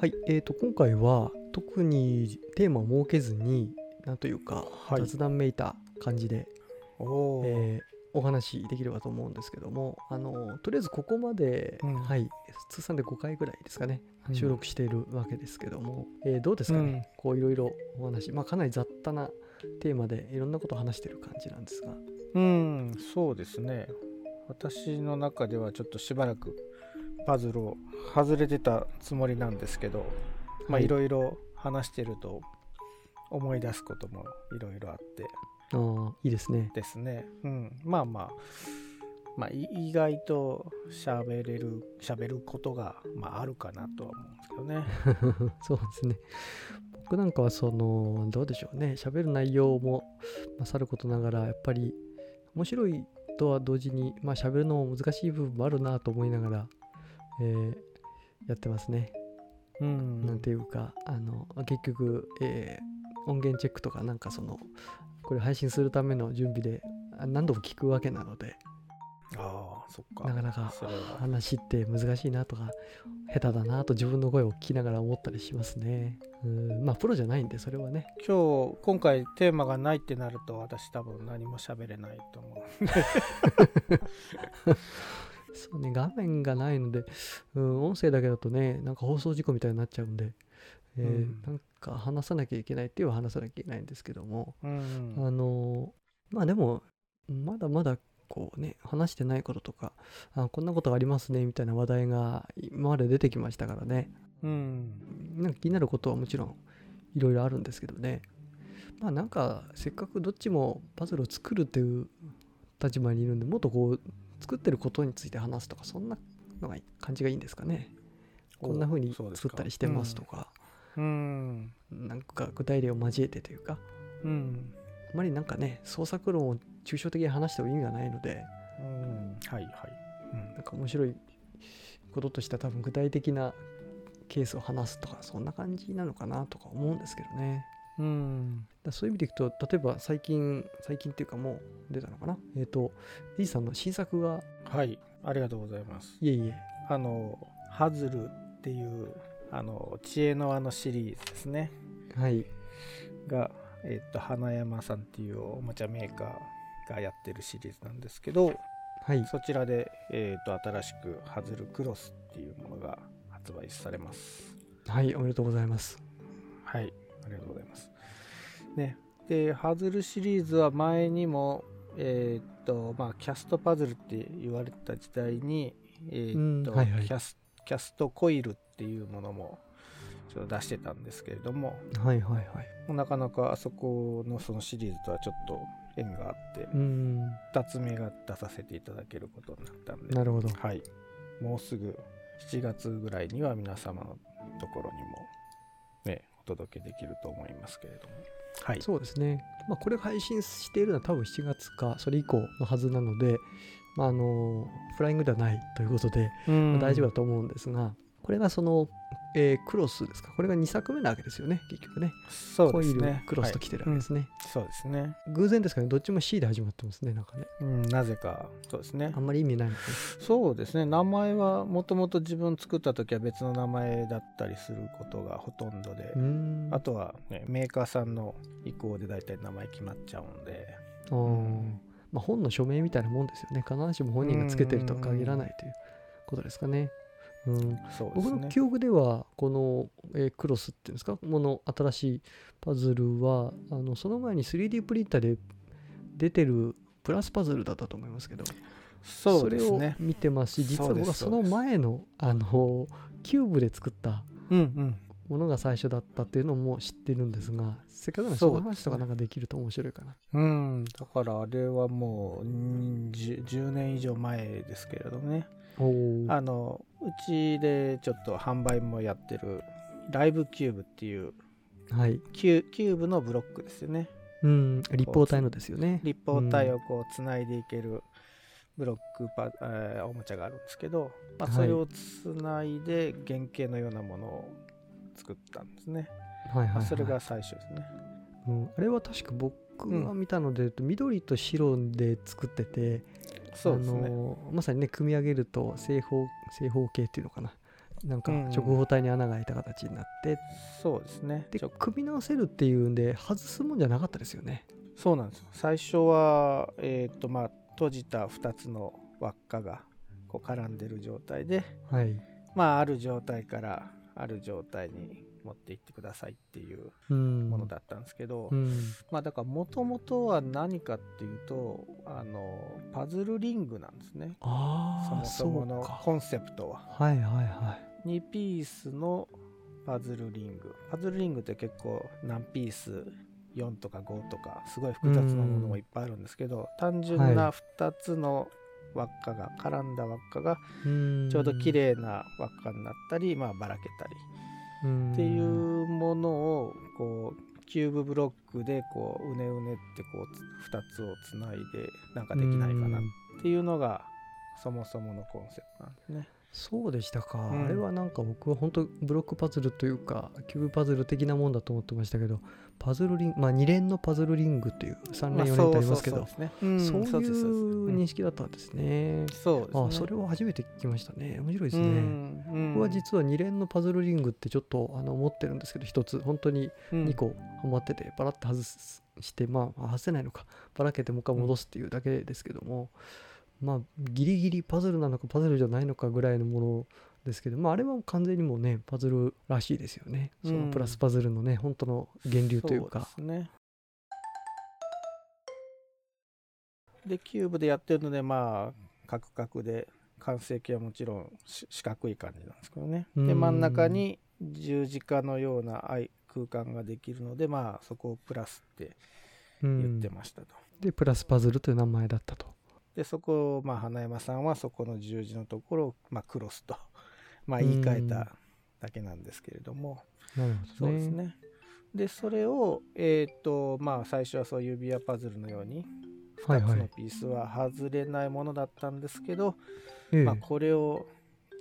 はい、えー、と今回は特にテーマを設けずになんというか、はい。雑談めいた感じで、おー。えーお話できればと思うんですけどもあのとりあえずここまで、うん。はい通算で5回ぐらいですかねうん。収録しているわけですけども、えーどうですかね、うん。こういろいろお話、まあ、かなり雑多なテーマでいろんなことを話してる感じなんですが。うんそうですね。私の中ではちょっとしばらくパズルを外れてたつもりなんですけど、い。いろいろ話してると思い出すこともいろいろあって。あーいいですね。ですね、うん、まあまあまあい意外と喋れる喋ることが、まあ、あるかなとは思うんですけどね。そうですね。僕なんかはその、どうでしょうね、喋る内容も、まあ、さることながら、やっぱり面白いとは同時に、まあ喋るのも難しい部分もあるなと思いながら、えーやってますね。うんなんていうか、あの、結局、えー音源チェックとか、なんかその、これ配信するための準備であ何度も聞くわけなので、ああそっかなかなか話って難しいなとか下手だなと自分の声を聞きながら思ったりしますね。うんまあプロじゃないんでそれはね。今日今回テーマがないってなると私多分何も喋れないと思 そうね画面がないので、うん、音声だけだとねなんか放送事故みたいになっちゃうんで、えーうんなんか話さなきゃいけないっていうは話さなきゃいけないんですけども、う、うんあのまあでもまだまだこうね話してないこととかあこんなことがありますねみたいな話題が今まで出てきましたからね。うんなんか気になることはもちろんいろいろあるんですけどね。まあなんかせっかくどっちもパズルを作るっていう立場にいるんでもっとこう作ってることについて話すとかそんなのが感じがいいんですかね。こんな風に作ったりしてますとか、うん。なんか具体例を交えてというか、うん。あまりなんかね創作論を抽象的に話しても意味がないので、うん。はいはい、なんか面白いこととしては多分具体的なケースを話すとかそんな感じなのかなとか思うんですけどね。うん。うん、だそういう意味でいくと例えば最近最近っていうかもう出たのかな？えっ、と D さんの新作がはい。ありがとうございます。いえいえ。あのハズルっていうあの知恵の輪のシリーズですね。はい。が、えっと花山さんっていうおもちゃメーカーがやってるシリーズなんですけどはい。そちらで、えっと新しくハズルクロスっていうものが発売されます。はいおめでとうございます。はいありがとうございます。ね。でハズルシリーズは前にもえっとまあキャストパズルって言われた時代にえっと、うんはいはい。キャスキャストコイルっていうものもちょっと出してたんですけれどもはいはいはい。なかなかあそこのそのシリーズとはちょっと縁があってうーん。2つ目が出させていただけることになったんでなるほど。はい。もうすぐ7月ぐらいには皆様のところにもねお届けできると思いますけれども。はい。そうですね。まあこれを配信しているのは多分7月かそれ以降のはずなのでまああのフライングではないということで、うん。まあ大丈夫だと思うんですがこれがその、えークロスですか？これが2作目なわけですよね結局ね。そうコイルですねクロスと来てるわけですね、はい。うんそうですね。偶然ですかね？どっちも C で始まってますねなんかね。うんなぜか。そうですね。あんまり意味ないのでそうですね。名前はもともと自分作った時は別の名前だったりすることがほとんどで、あとは、ね、メーカーさんの意向で大体名前決まっちゃうんで。あー。まあ、本の署名みたいなもんですよね。必ずしも本人がつけてるとは限らないということですかね。うん、僕のね記憶では、この、えークロスっていうんですか、もの新しいパズルは、あのその前に 3D プリンターで出てるプラスパズルだったと思いますけど、そうですれをね見てますし、実は僕はその前のあのキューブで作ったうんうんものが最初だったっていうのも知ってるんですが、せっかくならその話とかなんかできると面白いかな。うん、だからあれはもううん 10, 10年以上前ですけれどね。あのうちでちょっと販売もやってるライブキューブっていうはい。キュキューブのブロックですよね。うん、立方体のですよね。立方体をこうつないでいけるブロックパ、えーおもちゃがあるんですけど、まあ、はい。それをつないで原型のようなものを作ったんですね、はいはい、はい。まあそれが最初ですね。うん、あれは確か僕が見たので言うと、緑と白で作ってて、そうですね。あのまさにね組み上げると正方正方形っていうのかな。なんかうん直方体に穴が開いた形になって、そうですね。で組み直せるっていうんで外すもんじゃなかったですよね。そうなんですよ。最初はえっ、とまあ閉じた2つの輪っかがこう絡んでる状態ではい。まあある状態からある状態に持っていってくださいっていううん。ものだったんですけど、うん。まあだからもともとは何かっていうとあのパズルリングなんですね。そもそものコンセプトは。はいはいはい。2ピースのパズルリング。パズルリングって結構何ピース？4とか5とかすごい複雑なものもいっぱいあるんですけど単純なは2つの輪っかが絡んだ輪っかがうん。ちょうど綺麗な輪っかになったり、まあ、ばらけたり。うん。っていうものをこうキューブブロックでこううねうねってこうつ2つをつないでなんかできないかなっていうのがそもそものコンセプトなんですね。そうでしたか、うん。あれはなんか僕は本当ブロックパズルというかキューブパズル的なもんだと思ってましたけどパズルリングまあ2連のパズルリングっていう3連4連とありますけど、そういう認識だったんですね。そうですね。あそれを初めて聞きましたね。面白いですね。僕は実は2連のパズルリングってちょっとあの持ってるんですけど1つ本当にうん2個はまっててバラッと外すしてまあ外せないのかばらけてもう一回戻すっていうだけですけども、まあギリギリパズルなのかパズルじゃないのかぐらいのものですけどまああれは完全にもうねパズルらしいですよね。そのプラスパズルのね本当の源流というか。そうですね。でキューブでやってるのでまあカクカクで完成形はもちろんし四角い感じなんですけどね。でうん真ん中に十字架のような愛空間ができるのでまあそこをプラスってうん言ってましたと。でプラスパズルという名前だったと。でそこをまあ花山さんはそこの十字のところをまあクロスとまあ言い換えただけなんですけれども。なるほどね。そうですね。で、それを、えっ、と、まあ、最初はそういう指輪パズルのように、2つはいはいのピースは外れないものだったんですけど、ええまあ、これを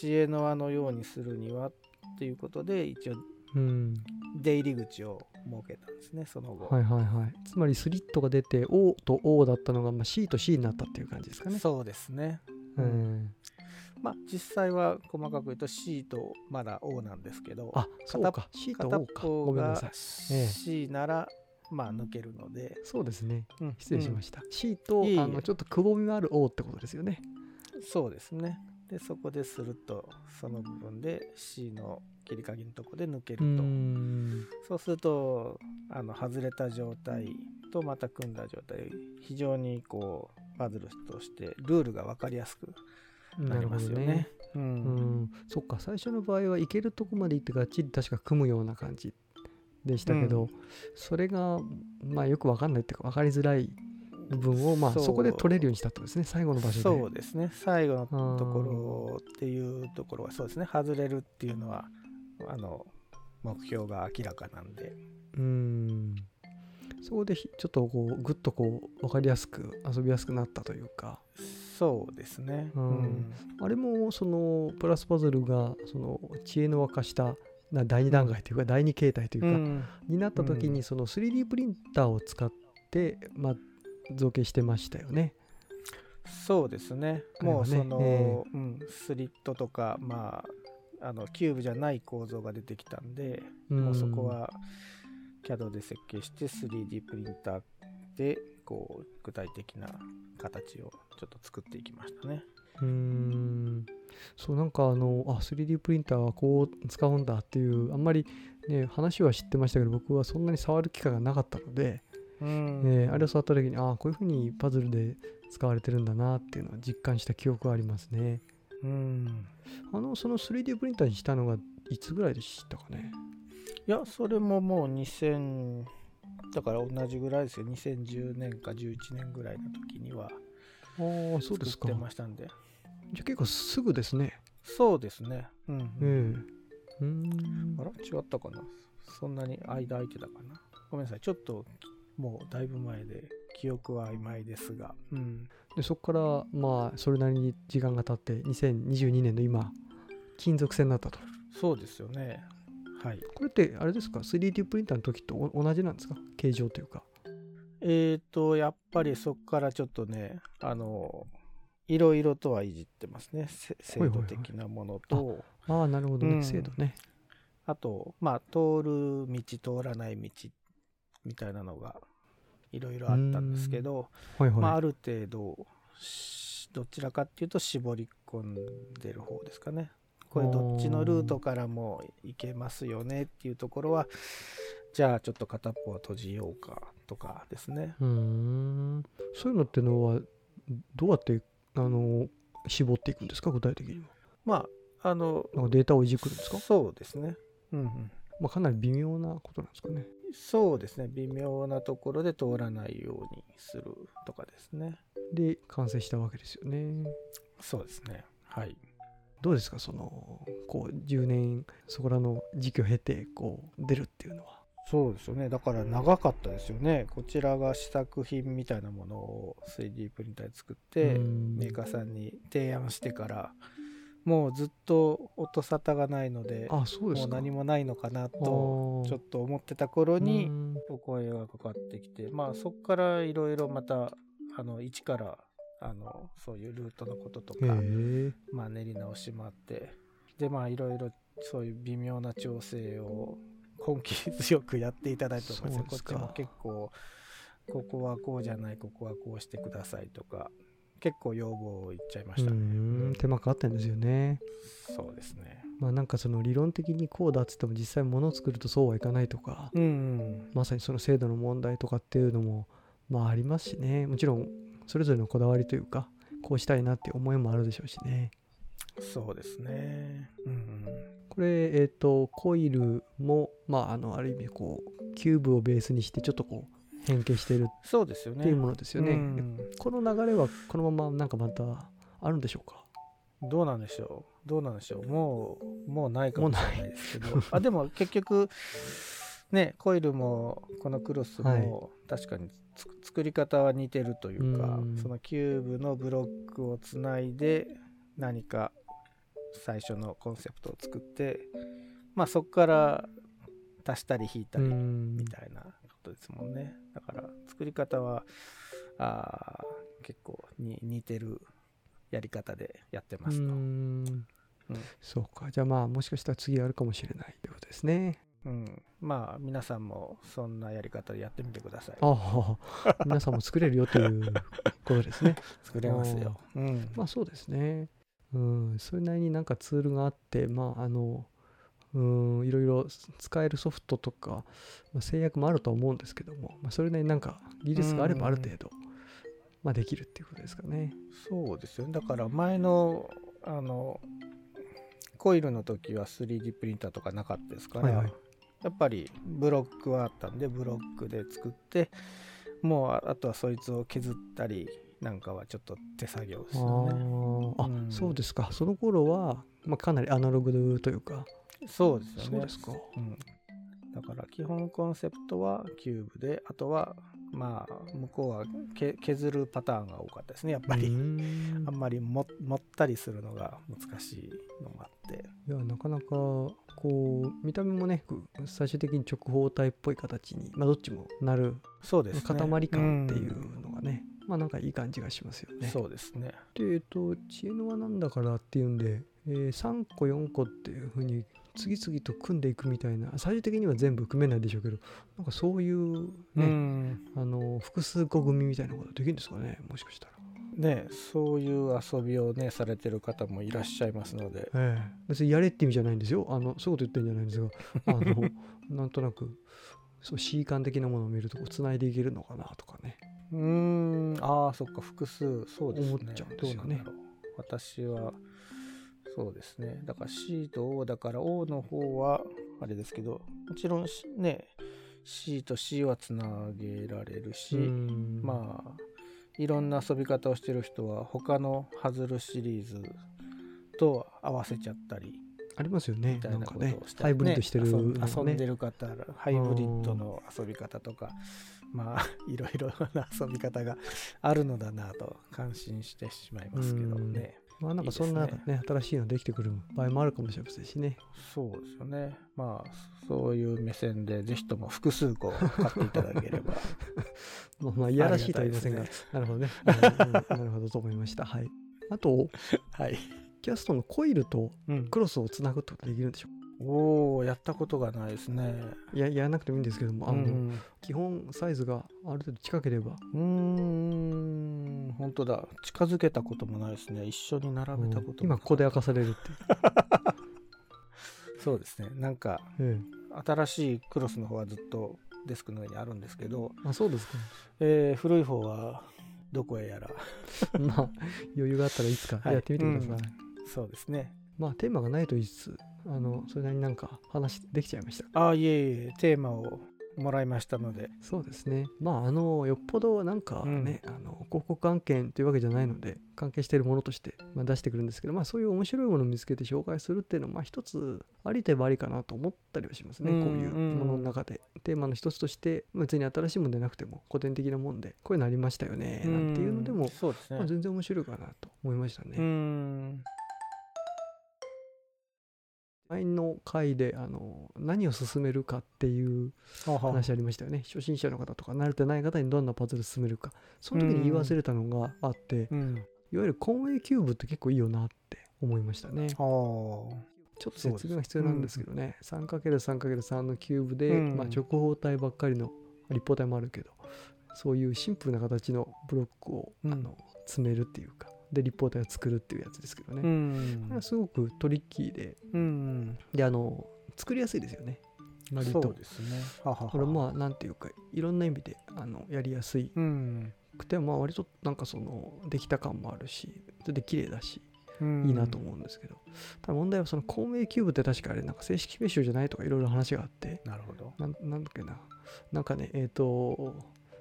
知恵の輪のようにするにはっていうことで、一応、うん出入り口を設けたんですね、その後。はいはいはい。つまりスリットが出て O と O だったのが、まあ、C と C になったっていう感じですかね。そうですね。うん、まあ、実際は細かく言うと C とまだ O なんですけど、あそうか C と片 O か。ごめんなさい。ええ C なら、まあ、抜けるので、そうですね。うん失礼しました。C といえいえあのちょっとくぼみのある O ってことですよね。そうですね。で、そこですると、その部分で C の切り鍵のとこで抜けるうと。ん。そうすると、あの外れた状態とまた組んだ状態、非常にこう、パズルとしてルールが分かりやすくなりますよね。う。うんん、そっか最初の場合は行けるとこまで行ってがっちり確か組むような感じでしたけど、うんそれがまあよく分かんないっていうか分かりづらい部分をまあそこで取れるようにしたってことですね最後の場所で。そうですね。最後のところっていうところは、そうですね。外れるっていうのは、あの、目標が明らかなんで。うんそこでひちょっとこうぐっとこう分かりやすく遊びやすくなったというかそうですね。ううんん。あれもそのプラスパズルがその知恵の沸かしたな第2段階というか第2形態というか、うんになった時うんにその 3D プリンターを使って、まあ、造形してましたよね。そうですね。もうその、えうん、スリットとか、まあ、あのキューブじゃない構造が出てきたんで、うんもうそこは CAD で設計して 3D プリンターでこう具体的な形をちょっと作っていきましたね。うーんそうなんかあのあ 3D プリンターはこう使うんだっていうあんまりね話は知ってましたけど僕はそんなに触る機会がなかったので、うんえーあれを触った時にあこういうふうにパズルで使われてるんだなっていうのは実感した記憶がありますね。うんあのその 3D プリンターにしたのがいつぐらいでしたかね？いや、それももう2000、だから同じぐらいですよ。2010年か11年ぐらいの時にはああそうですか。作ってましたんで。じゃあ結構すぐですね。そうですね。うん、ええうーんあら違ったかな？そんなに間空いてたかな？ごめんなさい。ちょっともうだいぶ前で記憶は曖昧ですが。うん。でそこからまあそれなりに時間が経って2022年の今金属製になったとそうですよね。はい。これってあれですか？3D プリンターの時とお同じなんですか？形状というか。えーと、やっぱりそこからちょっとね、あの、いろいろとはいじってますね。せ制度的なものと。ああなるほどね、うん。制度ね。あとまあ通る道通らない道みたいなのがいろいろあったんですけど、はいはい、まあ、ある程度しどちらかっていうと絞り込んでる方ですかねこれどっちのルートからも行けますよねっていうところはじゃあちょっと片っぽは閉じようかとかですね。うーん。そういうのってのはどうやってあの絞っていくんですか？具体的には。まああのデータをいじくるんですか、そうですね。うんうん。まあ、かなり微妙なことなんですかね。そうですね。微妙なところで通らないようにするとかですね。で完成したわけですよね。そうですね。はいどうですかそのこう10年そこらの時期を経てこう出るっていうのは？そうですよね。だから長かったですよね。こちらが試作品みたいなものを 3D プリンターで作ってうん。メーカーさんに提案してからもうずっと音沙汰がないのであそうですか。もう何もないのかなあとー。ちょっと思ってた頃にうん。お声がかかってきてまあそこからいろいろまたあの一からあのそういうルートのこととか、まあ、練り直しもあってでまあいろいろそういう微妙な調整を根気強くやっていただいてます。よこっちも結構ここはこうじゃないここはこうしてくださいとか結構要望を言っちゃいまうした。ね、ん手間かかってんですよね。そうですね。まあなんかその理論的にこうだっつっても実際物を作るとそうはいかないとかうんうん。まさにその制度の問題とかっていうのもまあありますしね。もちろんそれぞれのこだわりというかこうしたいなっていう思いもあるでしょうしね。そうですね。うんこれえっ、とコイルもまああのある意味こうキューブをベースにしてちょっとこう変形してるそうですよね。っていうものですよね。うん。この流れはこのままなんかまたあるんでしょうか？どうなんでしょう。どうなんでしょう。もうもうないかもしれないですけど。あでも結局ねコイルもこのクロスはい。も確かにつ作り方は似てるというかうん。そのキューブのブロックをつないで何か最初のコンセプトを作ってまあそこから足したり引いたうりん。みたいなことですもんね。だから作り方はあー結構に似てるやり方でやってますと。うーん。そうか。じゃあまあもしかしたら次あるかもしれないということですねうん、まあ皆さんもそんなやり方でやってみてください。ああ皆さんも作れるよということですね。作れますよ。うん、まあそうですね。うん。それなりになんかツールがあってまああのうんいろいろ使えるソフトとか、まあ、制約もあるとは思うんですけども、まあ、それなりになんか技術があればある程度、まあ、できるっていうことですかね。そうですよね。だから前のあのコイルの時は 3D プリンターとかなかったですから、はいはいやっぱりブロックはあったんでブロックで作ってもうああとはそいつを削ったりなんかはちょっと手作業ですあよね。ー。あ、うん。そうですか。その頃は、まあ、かなりアナログというか。そうですよね。そうですか。うん、だから基本コンセプトはキューブであとはまあ向こうはけ削るパターンが多かったですねやっぱり、あんまりも持ったりするのが難しいのもあって。いやなかなかこう見た目もねく最終的に直方体っぽい形に、まあ、どっちもなるそうですね。塊感っていうのがね、まあなんかいい感じがしますよね。そうですね。でえっと知恵の輪なんだからっていうんで、えー3個4個っていうふうに次々と組んでいくみたいな最終的には全部組めないでしょうけどなんかそういううね、ん。あの複数個組みたいなことできるんですかねもしかしたら。ねそういう遊びをねされてる方もいらっしゃいますので。ええ。別にやれって意味じゃないんですよ。あのそういうこと言ってるんじゃないんですがあの なんとなくそう C 感的なものを見るとつないでいけるのかなとかね。うーん。ああそっか複数。そうですね。思っちゃうんですよね私はそうですね。だから C と O だから O の方はあれですけどもちろんしね C と C はつなげられるし、うん。まあいろんな遊び方をしてる人は他のハズルシリーズと合わせちゃったりありますよね。みたないなことをね。ハイブリッドしてるね。遊のんでねる方ハイブリッドの遊び方とかまあ いろいろな遊び方があるのだなと感心してしまいますけどねまあなんかそんなね。ね新しいのできてくる場合もあるかもしれませんしね。そうですよね。まあそういう目線でぜひとも複数個買っていただければ。まあまあいやらしいとは言いませんが、ありなるほどね、うんうんなるほどと思いました。はい。あとはい、キャストのコイルとうん、クロスをつなぐってことできるんでしょおおやったことがないですね。いややらなくてもいいんですけどもあの、うん基本サイズがある程度近ければ。うーん本当だ。近づけたこともないですね。一緒に並べたことも。今ここで明かされるって そうですね。なんかいう、新しいクロスの方はずっとデスクの上にあるんですけど、ええあそうですか。えー古い方はどこへやら。まあ余裕があったらいつかはいやってみてください、うん。そうですね。まあテーマがないと言いつつあのそれなりになんか話できちゃいましたああいえいえテーマをもらいましたので。そうですね。まああのよっぽどなんかね、あの広告案件というわけじゃないので関係しているものとして、まあ、出してくるんですけどまあそういう面白いものを見つけて紹介するっていうのはまあ一つありといえばありかなと思ったりはしますね、うんこういうものの中で。テーマの一つとして別に新しいものでなくても古典的なもんでこういうのありましたよねなんていうのでもまあ、全然面白いかなと思いましたね。前の回であの何を薦めるかっていう話ありましたよね。初心者の方とか慣れてない方にどんなパズル薦めるか。その時に言い忘れたのがあって、うん。いわゆるコンウェイキューブって結構いいよなって思いましたね。あちょっと説明が必要なんですけどね、3×3×3 のキューブで、うん。まあ、直方体ばっかりの立方体もあるけどそういうシンプルな形のブロックを、うん。あの詰めるっていうかで立方体を作るっていうやつですけどね、うこれんはすごくトリッキーで。うん。であの作りやすいですよね。割と。そうですね。ははは。これまあなんていうかいろんな意味であのやりやすい。うん。くてまあ割となんかそのできた感もあるしそれで綺麗だしうん。いいなと思うんですけど、ただ問題はその孔明キューブって確かあれなんか正式名称じゃないとかいろいろ話があって。なるほど。なんなんだっけな。なんかねえっ、と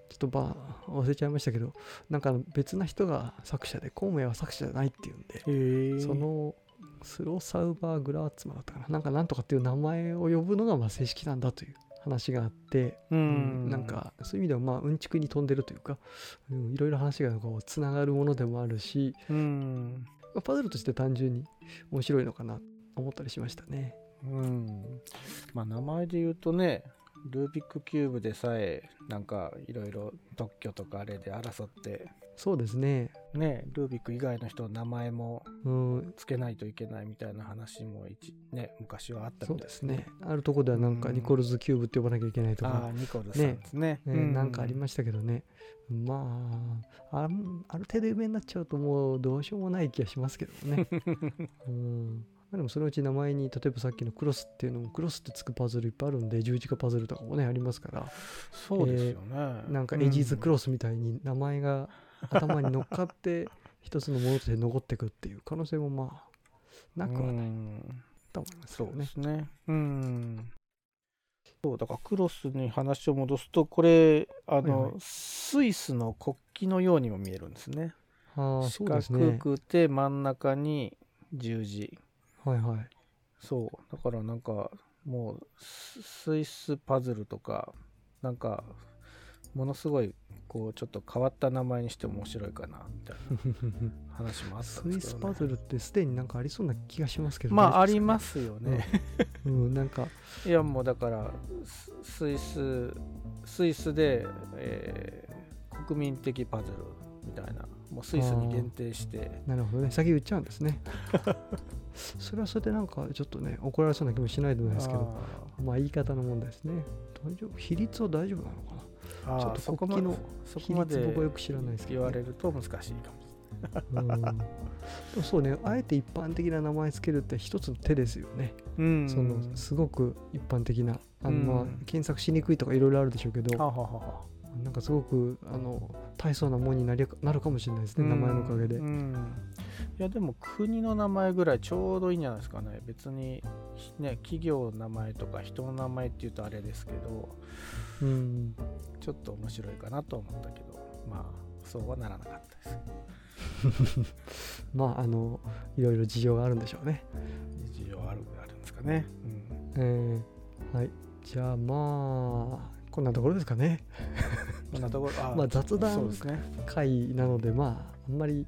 ちょっとば忘れちゃいましたけどなんか別な人が作者で孔明は作者じゃないっていうんでそのスローサウバーグラーツマだったかな。なんかなんとかっていう名前を呼ぶのがまあ正式なんだという話があって、ううん。んなんかそういう意味ではまあうんちくに飛んでるというか、うんいろいろ話がこうつながるものでもあるし、うん。まあパズルとして単純に面白いのかなと思ったりしましたね。うん。まあ名前で言うとねルービックキューブでさえなんかいろいろ特許とかあれで争ってそうですね。ねルービック以外の人の名前もうん、つけないといけないみたいな話も一ね昔はあったみたいそうですね。あるとこではなんかニコルズキューブって呼ばなきゃいけないとあかあ、ニコルさんですねねなんかありましたけどね。まあ、ある程度有名になっちゃうともうどうしようもない気がしますけどね。うんまあでもそのうち名前に例えばさっきのクロスっていうのもクロスってつくパズルいっぱいあるんで十字架パズルとかもねありますから。そうですよね、なんかエジーズクロロスみたいに名前が頭に乗っかって 一つのものとして残っていくっていう可能性もまあなくはないと思いますけそうで。すね。うん。そうだからクロスに話を戻すとこれあの、はいはい。スイスの国旗のようにも見えるんですね。ああ、四そうです角ね。くて真ん中に十字はいはい。そうだからなんかもうススイスパズルとかなんかものすごいこうちょっと変わった名前にしても面白いかなみたいな話もあったスんですけど、ね、イスパズルってすでになんかありそうな気がしますけど。。まあありますすよね、うん、なんか、いやもうだからススイススイスで、えー国民的パズルみたいなもうスイスに限定して。なるほどね。先言っちゃうんですね。それはそれでなんかちょっとね、怒られそうな気もしないでもないですけど、あまあ言い方の問題ですね。大丈夫？比率は大丈夫なのかーあーちょっとそこまで国旗の比率僕はよく知らないですけど、ね。言われると難しいかもしうん。でもそうね、あえて一般的な名前つけるって一つの手ですよね。れない、うん。そのすごく一般的な、あの検索しにくいとかいろいろあるでしょうけど、ははははなんかすごくあの大層なもんになりなるかもしれないですね、名前のおかげで。いやでも国の名前ぐらいちょうどいいんじゃないですかね。別にね企業の名前とか人の名前っていうとあれですけどうん、ちょっと面白いかなと思ったけど。まあそうはならなかったです。まああのいろいろ事情があるんでしょうね。事情あるあるんですかね、うん、えーはい。じゃあまあこんなところですかね。こんなところあ まあ雑談そうですね。回なのでまああんまり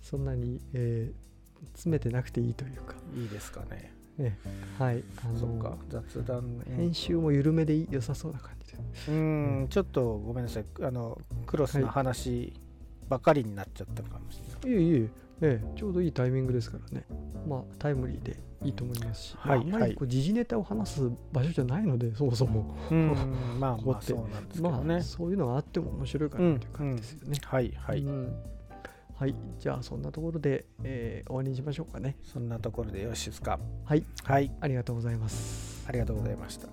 そんなに、えー詰めてなくていいというか、いいですかね。えーはいあそっかの雑談編集も緩めで良さそうな感じで。うんちょっとごめんなさい。あのクロスの話ばかりになっちゃったかもしれない。いえいえええちょうどいいタイミングですからね。まあタイムリーでいいと思いますし、はいまああんまりこう時事ネタを話す場所じゃないのでそもそも。うん まあまあそうなんですけどまね、あそういうのがあっても面白いかなっていう感じですよね、はいはい、うん。はいじゃあそんなところで、えー終わりにしましょうかね。そんなところでよろしいですか？はい。はい。ありがとうございます。ありがとうございました